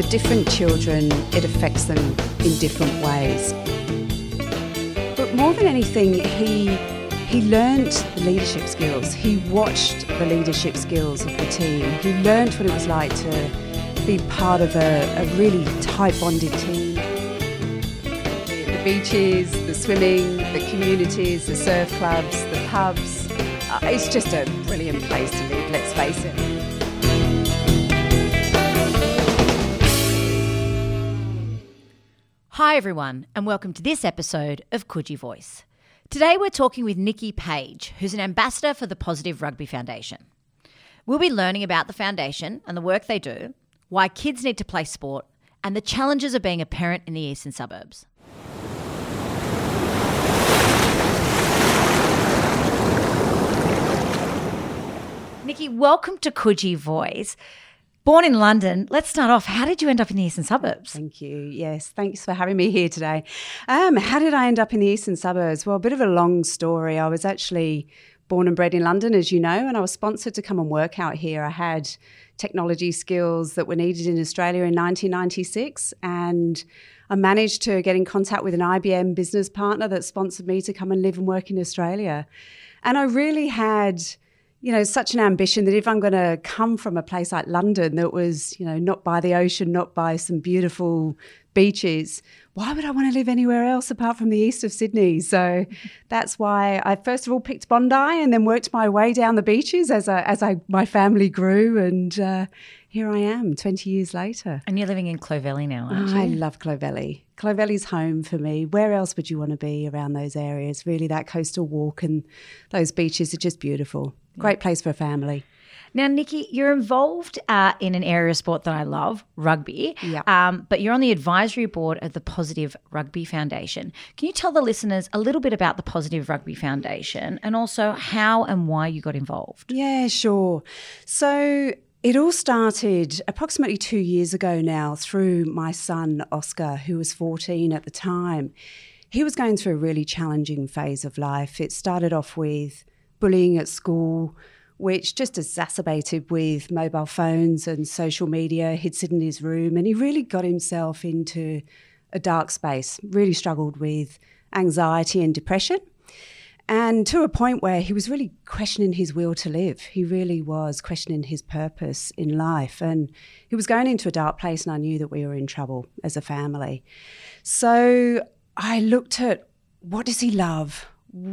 for different children, it affects them in different ways. But more than anything, he he learned the leadership skills. He watched the leadership skills of the team. He learned what it was like to be part of a, a really tight bonded team. The beaches, the swimming, the communities, the surf clubs, the pubs. Uh, it's just a brilliant place to live, let's face it. Hi, everyone, and welcome to this episode of Coogee Voice. Today, we're talking with Nicki Page, who's an ambassador for the Positive Rugby Foundation. We'll be learning about the foundation and the work they do, why kids need to play sport, and the challenges of being a parent in the eastern suburbs. Nicki, welcome to Coogee Voice. Born in London, let's start off. How did you end up in the eastern suburbs? Thank you. Yes, thanks for having me here today. Um, how did I end up in the eastern suburbs? Well, a bit of a long story. I was actually born and bred in London, as you know, and I was sponsored to come and work out here. I had technology skills that were needed in Australia in 1996, and I managed to get in contact with an IBM business partner that sponsored me to come and live and work in Australia. And I really had you know, such an ambition that if I'm going to come from a place like London that was, you know, not by the ocean, not by some beautiful beaches, why would I want to live anywhere else apart from the east of Sydney? So that's why I first of all picked Bondi and then worked my way down the beaches as I, as I my family grew and uh, here I am 20 years later. And you're living in Clovelly now, aren't you? I love Clovelly. Clovelly's home for me. Where else would you want to be around those areas? Really, that coastal walk and those beaches are just beautiful. Great place for a family. Now, Nicki, you're involved uh, in an area of sport that I love, rugby. Yeah. Um, but you're on the advisory board of the Positive Rugby Foundation. Can you tell the listeners a little bit about the Positive Rugby Foundation and also how and why you got involved? Yeah, sure. So it all started approximately two years ago now through my son, Oscar, who was 14 at the time. He was going through a really challenging phase of life. It started off with bullying at school, which just exacerbated with mobile phones and social media. He'd sit in his room and he really got himself into a dark space, really struggled with anxiety and depression. And to a point where he was really questioning his will to live. He really was questioning his purpose in life. And he was going into a dark place, and I knew that we were in trouble as a family. So I looked at what does he love?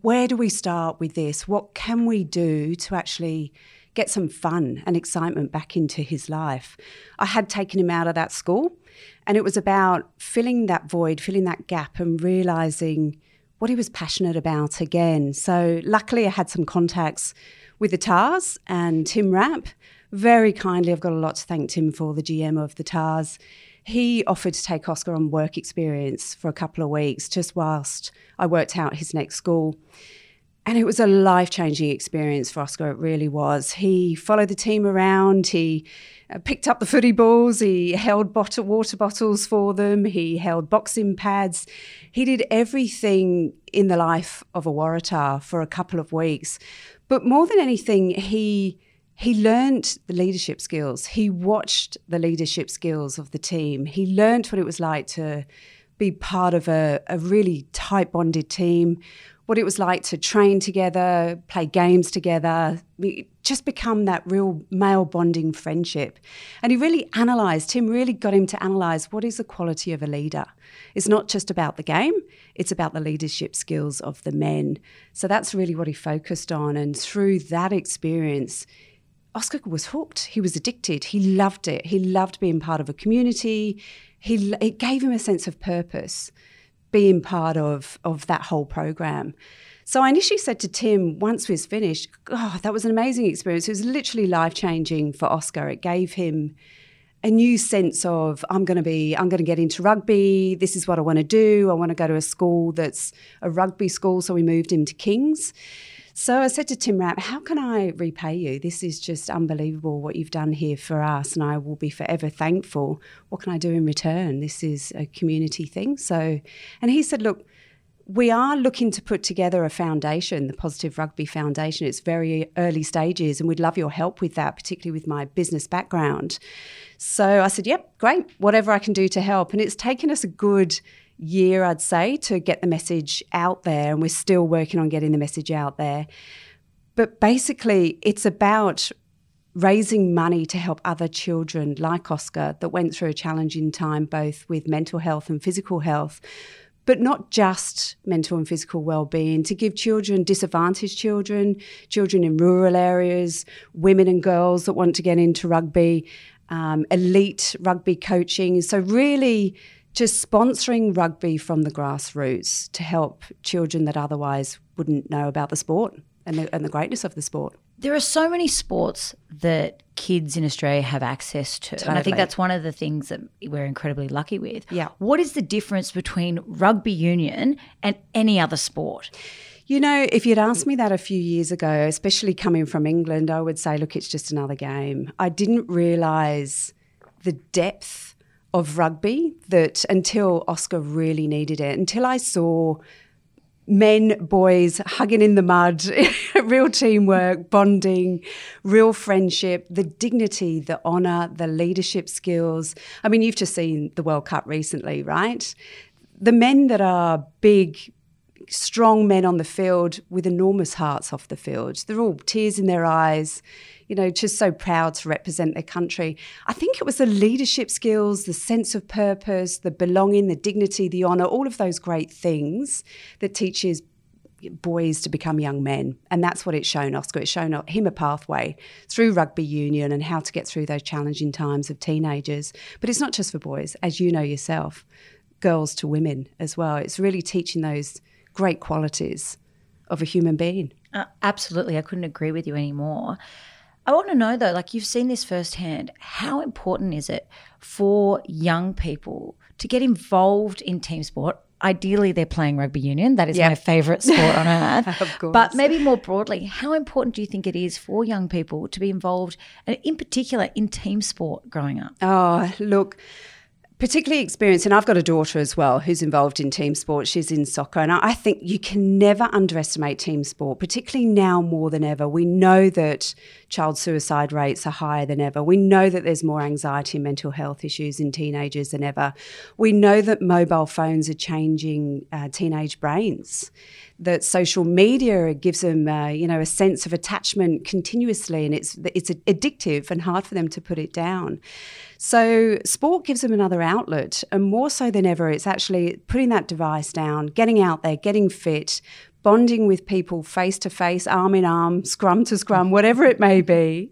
Where do we start with this? What can we do to actually get some fun and excitement back into his life? I had taken him out of that school, and it was about filling that void, filling that gap, and realizing what he was passionate about again. So, luckily, I had some contacts with the Tahs and Tim Rapp. Very kindly, I've got a lot to thank Tim for, the GM of the Tahs. He offered to take Oscar on work experience for a couple of weeks just whilst I worked out his next school. And it was a life changing experience for Oscar. It really was. He followed the team around. He uh, picked up the footy balls. He held bottle, water bottles for them. He held boxing pads. He did everything in the life of a Waratah for a couple of weeks. But more than anything, he he learned the leadership skills. He watched the leadership skills of the team. He learned what it was like to be part of a, a really tight bonded team what it was like to train together, play games together, just become that real male bonding friendship. And he really analysed, Tim really got him to analyse what is the quality of a leader. It's not just about the game, it's about the leadership skills of the men. So that's really what he focused on. And through that experience, Oscar was hooked. He was addicted. He loved it. He loved being part of a community. He, it gave him a sense of purpose being part of of that whole program. So I initially said to Tim once we was finished, "Oh, that was an amazing experience. It was literally life changing for Oscar. It gave him." a new sense of I'm going to be I'm going to get into rugby. This is what I want to do. I want to go to a school that's a rugby school. So we moved him to Kings. So I said to Tim Rapp, How can I repay you? This is just unbelievable what you've done here for us, and I will be forever thankful. What can I do in return? This is a community thing. So, and he said, Look, we are looking to put together a foundation, the Positive Rugby Foundation. It's very early stages, and we'd love your help with that, particularly with my business background. So I said, Yep, great, whatever I can do to help. And it's taken us a good year, I'd say, to get the message out there, and we're still working on getting the message out there. But basically, it's about raising money to help other children like Oscar that went through a challenging time, both with mental health and physical health, but not just mental and physical well-being to give children disadvantaged children children in rural areas women and girls that want to get into rugby um, elite rugby coaching so really just sponsoring rugby from the grassroots to help children that otherwise wouldn't know about the sport and the, and the greatness of the sport there are so many sports that kids in Australia have access to. Totally. And I think that's one of the things that we're incredibly lucky with. Yeah. What is the difference between rugby union and any other sport? You know, if you'd asked me that a few years ago, especially coming from England, I would say, look, it's just another game. I didn't realise the depth of rugby that until Oscar really needed it, until I saw men, boys hugging in the mud, real teamwork, bonding, real friendship, the dignity, the honour, the leadership skills. I mean, you've just seen the World Cup recently, right? The men that are big, strong men on the field with enormous hearts off the field, they're all tears in their eyes you know, just so proud to represent their country. I think it was the leadership skills, the sense of purpose, the belonging, the dignity, the honour, all of those great things that teaches boys to become young men. And that's what it's shown Oscar. It's shown him a pathway through rugby union and how to get through those challenging times of teenagers. But it's not just for boys, as you know yourself, girls to women as well. It's really teaching those great qualities of a human being. Uh, absolutely. I couldn't agree with you anymore. I want to know though, like you've seen this firsthand, how important is it for young people to get involved in team sport? Ideally, they're playing rugby union. That is yep. my favourite sport on earth. of course. But maybe more broadly, how important do you think it is for young people to be involved, and in particular, in team sport growing up? Oh, look particularly experienced, and I've got a daughter as well who's involved in team sport. She's in soccer, and I think you can never underestimate team sport, particularly now more than ever. We know that child suicide rates are higher than ever. We know that there's more anxiety and mental health issues in teenagers than ever. We know that mobile phones are changing uh, teenage brains. That social media gives them, uh, you know, a sense of attachment continuously, and it's it's addictive and hard for them to put it down. So sport gives them another outlet, and more so than ever, it's actually putting that device down, getting out there, getting fit, bonding with people face to face, arm in arm, scrum to scrum, whatever it may be,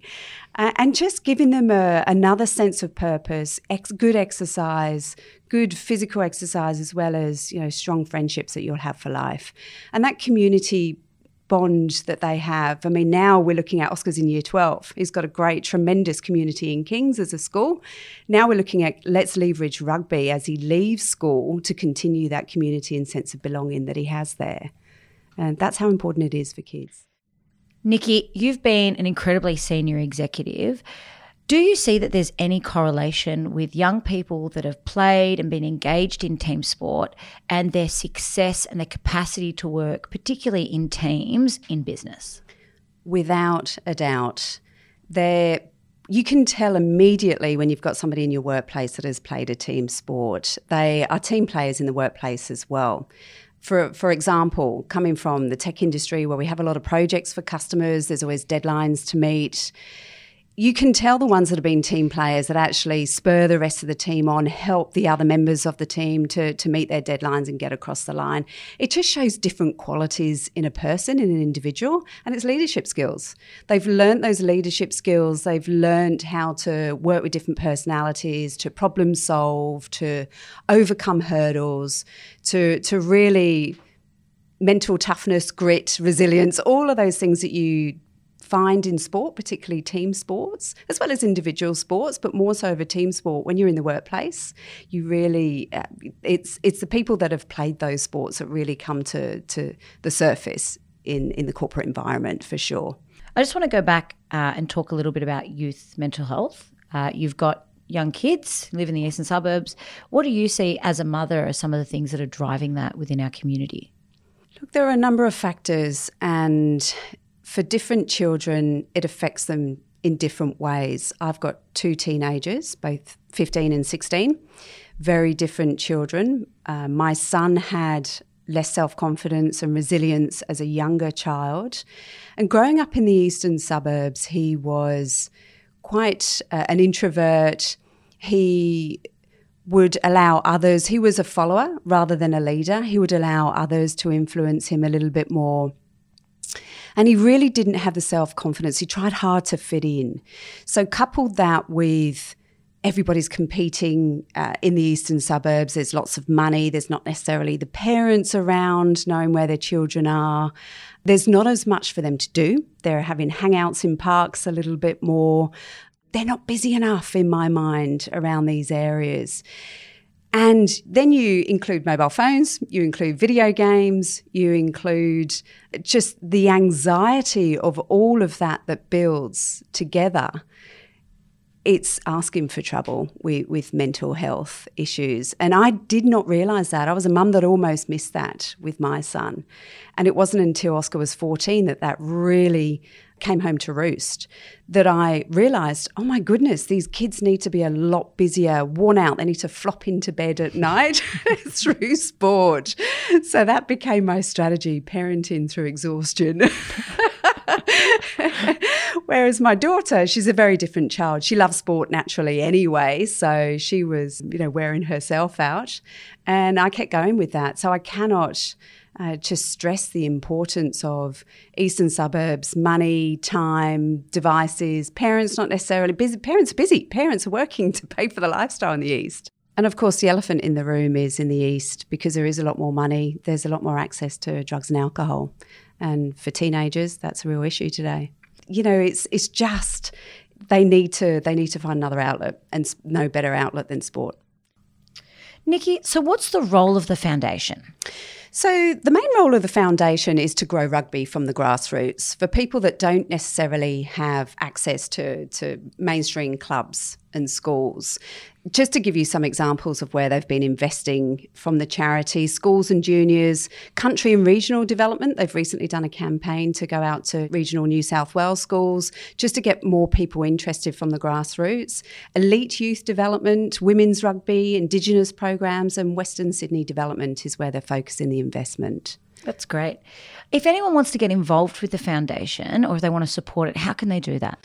and just giving them a, another sense of purpose, ex- good exercise, good physical exercise, as well as you know strong friendships that you'll have for life, and that community bond that they have. I mean, now we're looking at Oscar's in year 12. He's got a great, tremendous community in Kings as a school. Now we're looking at let's leverage rugby as he leaves school to continue that community and sense of belonging that he has there. And that's how important it is for kids. Nicki, you've been an incredibly senior executive. Do you see that there's any correlation with young people that have played and been engaged in team sport and their success and their capacity to work, particularly in teams in business? Without a doubt. There you can tell immediately when you've got somebody in your workplace that has played a team sport. They are team players in the workplace as well. For, for example, coming from the tech industry where we have a lot of projects for customers, there's always deadlines to meet you can tell the ones that have been team players that actually spur the rest of the team on, help the other members of the team to, to meet their deadlines and get across the line. It just shows different qualities in a person, in an individual, and it's leadership skills. They've learned those leadership skills, they've learned how to work with different personalities, to problem solve, to overcome hurdles, to, to really mental toughness, grit, resilience, all of those things that you find in sport, particularly team sports, as well as individual sports, but more so over team sport. When you're in the workplace, you really uh, it's it's the people that have played those sports that really come to to the surface in in the corporate environment for sure. I just want to go back uh, and talk a little bit about youth mental health. Uh, you've got young kids live in the eastern suburbs. What do you see as a mother as some of the things that are driving that within our community? Look, there are a number of factors, and for different children, it affects them in different ways. I've got two teenagers, both 15 and 16, very different children. Uh, my son had less self confidence and resilience as a younger child. And growing up in the eastern suburbs, he was quite uh, an introvert. He would allow others, he was a follower rather than a leader. He would allow others to influence him a little bit more. And he really didn't have the self confidence. He tried hard to fit in. So, coupled that with everybody's competing uh, in the eastern suburbs. There's lots of money. There's not necessarily the parents around knowing where their children are. There's not as much for them to do. They're having hangouts in parks a little bit more. They're not busy enough, in my mind, around these areas. And then you include mobile phones, you include video games, you include just the anxiety of all of that that builds together it's asking for trouble with, with mental health issues. And I did not realise that. I was a mum that almost missed that with my son. And it wasn't until Oscar was 14 that that really came home to roost that I realised, oh my goodness, these kids need to be a lot busier, worn out. They need to flop into bed at night through sport. So that became my strategy parenting through exhaustion. Whereas my daughter, she's a very different child. She loves sport naturally anyway. So she was, you know, wearing herself out. And I kept going with that. So I cannot uh, just stress the importance of eastern suburbs, money, time, devices. Parents not necessarily busy. Parents are busy. Parents are working to pay for the lifestyle in the east. And of course, the elephant in the room is in the east because there is a lot more money. There's a lot more access to drugs and alcohol. And for teenagers, that's a real issue today. You know, it's it's just they need to they need to find another outlet and no better outlet than sport. Nicki, so what's the role of the foundation? So, the main role of the foundation is to grow rugby from the grassroots for people that don't necessarily have access to, to mainstream clubs and schools. Just to give you some examples of where they've been investing from the charity, schools and juniors, country and regional development. They've recently done a campaign to go out to regional New South Wales schools just to get more people interested from the grassroots. Elite youth development, women's rugby, Indigenous programs, and Western Sydney development is where they're focusing the investment. That's great. If anyone wants to get involved with the foundation or if they want to support it, how can they do that?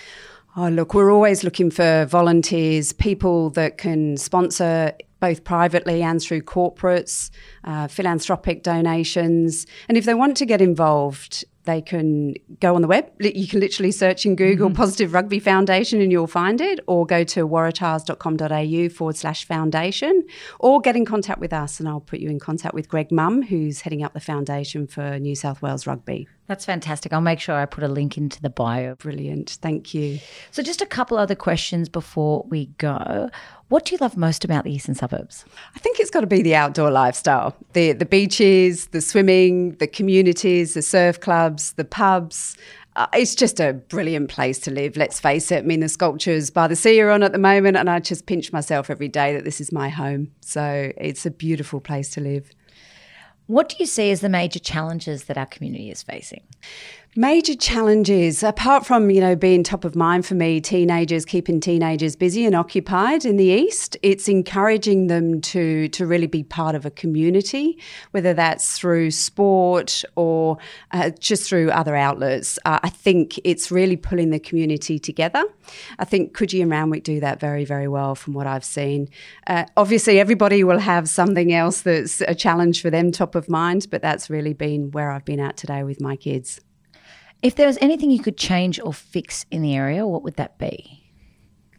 Oh, look, we're always looking for volunteers, people that can sponsor both privately and through corporates, uh, philanthropic donations. And if they want to get involved, they can go on the web. You can literally search in Google mm-hmm. Positive Rugby Foundation and you'll find it, or go to waratahs.com.au forward slash foundation, or get in contact with us and I'll put you in contact with Greg Mum, who's heading up the foundation for New South Wales Rugby. That's fantastic. I'll make sure I put a link into the bio. Brilliant. Thank you. So, just a couple other questions before we go. What do you love most about the eastern suburbs? I think it's got to be the outdoor lifestyle. The the beaches, the swimming, the communities, the surf clubs, the pubs. Uh, it's just a brilliant place to live, let's face it. I mean, the sculptures by the sea are on at the moment, and I just pinch myself every day that this is my home. So it's a beautiful place to live. What do you see as the major challenges that our community is facing? Major challenges, apart from, you know, being top of mind for me, teenagers, keeping teenagers busy and occupied in the East, it's encouraging them to, to really be part of a community, whether that's through sport or uh, just through other outlets. Uh, I think it's really pulling the community together. I think Coogee and Randwick do that very, very well from what I've seen. Uh, obviously, everybody will have something else that's a challenge for them top of mind, but that's really been where I've been at today with my kids. If there was anything you could change or fix in the area, what would that be?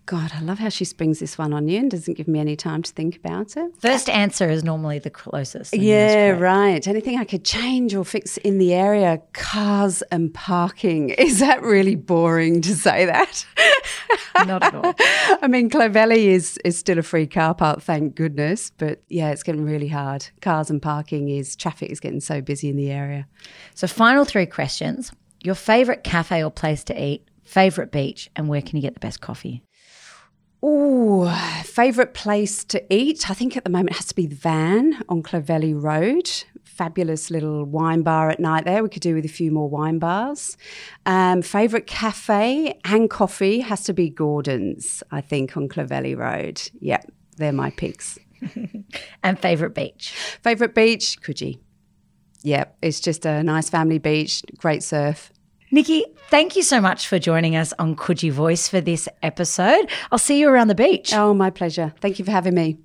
God, I love how she springs this one on you and doesn't give me any time to think about it. First answer is normally the closest. Yeah, right. Anything I could change or fix in the area, cars and parking. Is that really boring to say that? Not at all. I mean, Clovelly is, is still a free car park, thank goodness. But yeah, it's getting really hard. Cars and parking is, traffic is getting so busy in the area. So, final three questions. Your favourite cafe or place to eat, favourite beach, and where can you get the best coffee? Oh, favourite place to eat? I think at the moment it has to be the Van on Clovelly Road. fabulous little wine bar at night there. We could do with a few more wine bars. Um, Favourite cafe and coffee has to be Gordon's, I think, on Clovelly Road. Yep, they're my picks. and favourite beach? Favourite beach, Coogee. Yep, it's just a nice family beach, great surf. Nicki, thank you so much for joining us on Coogee Voice for this episode. I'll see you around the beach. Oh, my pleasure. Thank you for having me.